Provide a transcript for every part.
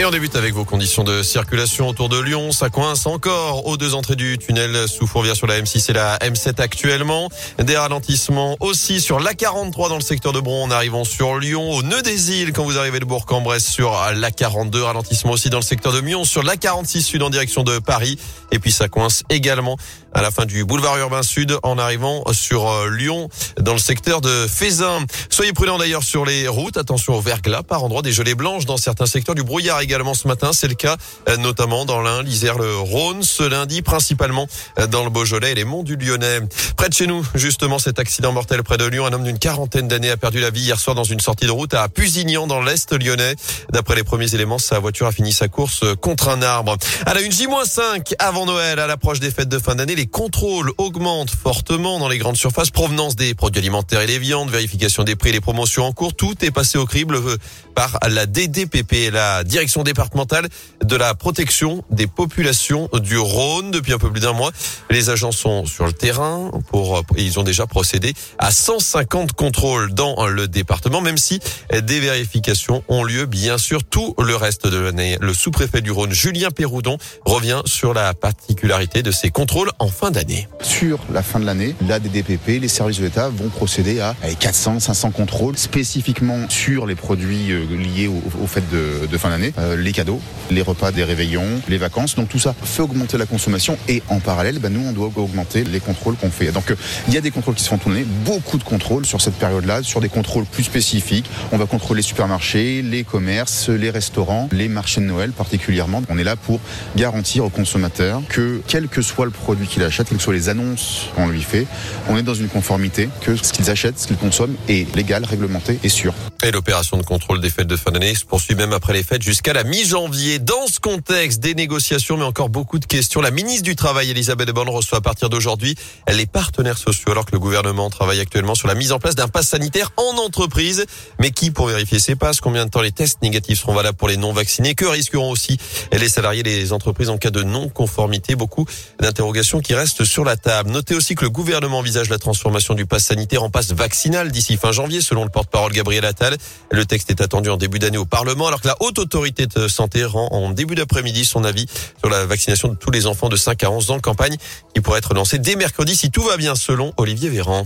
Et on débute avec vos conditions de circulation autour de Lyon. Ça coince encore aux deux entrées du tunnel sous Fourvière sur la M6 et la M7 actuellement. Des ralentissements aussi sur l'A43 dans le secteur de Bron en arrivant sur Lyon, au nœud des îles quand vous arrivez de Bourg-en-Bresse sur l'A42. Ralentissement aussi dans le secteur de Mion sur l'A46 sud en direction de Paris. Et puis ça coince également à la fin du boulevard urbain sud en arrivant sur euh, Lyon dans le secteur de Fézin. Soyez prudents d'ailleurs sur les routes. Attention au verglas par endroit des gelées blanches dans certains secteurs du brouillard également ce matin. C'est le cas euh, notamment dans l'Ain, l'Isère, le Rhône ce lundi, principalement euh, dans le Beaujolais et les monts du Lyonnais. Près de chez nous, justement, cet accident mortel près de Lyon. Un homme d'une quarantaine d'années a perdu la vie hier soir dans une sortie de route à Pusignan dans l'Est lyonnais. D'après les premiers éléments, sa voiture a fini sa course contre un arbre. À la une J-5 avant Noël, à l'approche des fêtes de fin d'année, les contrôles augmentent fortement dans les grandes surfaces. Provenance des produits alimentaires et les viandes, vérification des prix et les promotions en cours. Tout est passé au crible euh, par la DDPP, la direction départementale de la protection des populations du Rhône. Depuis un peu plus d'un mois, les agents sont sur le terrain pour, ils ont déjà procédé à 150 contrôles dans le département, même si des vérifications ont lieu, bien sûr, tout le reste de l'année. Le sous-préfet du Rhône, Julien Péroudon, revient sur la particularité de ces contrôles en fin d'année. Sur la fin de l'année, la DDPP, les services de l'État vont procéder à 400, 500 contrôles spécifiquement sur les produits euh, liés aux, fêtes de, fin d'année, euh, les cadeaux, les repas des réveillons, les vacances. Donc tout ça fait augmenter la consommation et en parallèle, ben, nous on doit augmenter les contrôles qu'on fait. Donc euh, il y a des contrôles qui se font tourner, beaucoup de contrôles sur cette période-là, sur des contrôles plus spécifiques. On va contrôler les supermarchés, les commerces, les restaurants, les marchés de Noël particulièrement. On est là pour garantir aux consommateurs que quel que soit le produit qu'il achète, quelles que soient les annonces qu'on lui fait, on est dans une conformité, que ce qu'ils achètent, ce qu'ils consomment est légal, réglementé et sûr. Et l'opération de contrôle des fêtes de fin d'année se poursuit même après les fêtes jusqu'à la mi-janvier. Dans ce contexte, des négociations, mais encore beaucoup de questions. La ministre du Travail, Elisabeth Borne, reçoit à partir d'aujourd'hui les partenaires sociaux, alors que le gouvernement travaille actuellement sur la mise en place d'un pass sanitaire en entreprise. Mais qui pour vérifier ces passes Combien de temps les tests négatifs seront valables pour les non-vaccinés? Que risqueront aussi les salariés, les entreprises en cas de non-conformité? Beaucoup d'interrogations qui restent sur la table. Notez aussi que le gouvernement envisage la transformation du pass sanitaire en passe vaccinal d'ici fin janvier, selon le porte-parole Gabriel Attal. Le texte est attendu en début d'année au Parlement, alors que la haute autorité de santé rend en début d'après-midi son avis sur la vaccination de tous les enfants de 5 à 11 ans, campagne qui pourrait être lancée dès mercredi si tout va bien, selon Olivier Véran.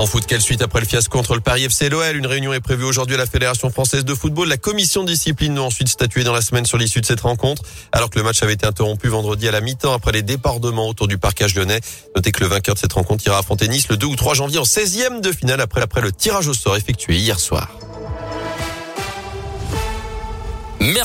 En foot, quelle suite après le fiasco contre le Paris FC Une réunion est prévue aujourd'hui à la Fédération française de football. La commission discipline doit ensuite statuer dans la semaine sur l'issue de cette rencontre, alors que le match avait été interrompu vendredi à la mi-temps après les débordements autour du parcage lyonnais. Notez que le vainqueur de cette rencontre ira affronter Nice le 2 ou 3 janvier en 16e de finale après, après le tirage au sort effectué hier soir.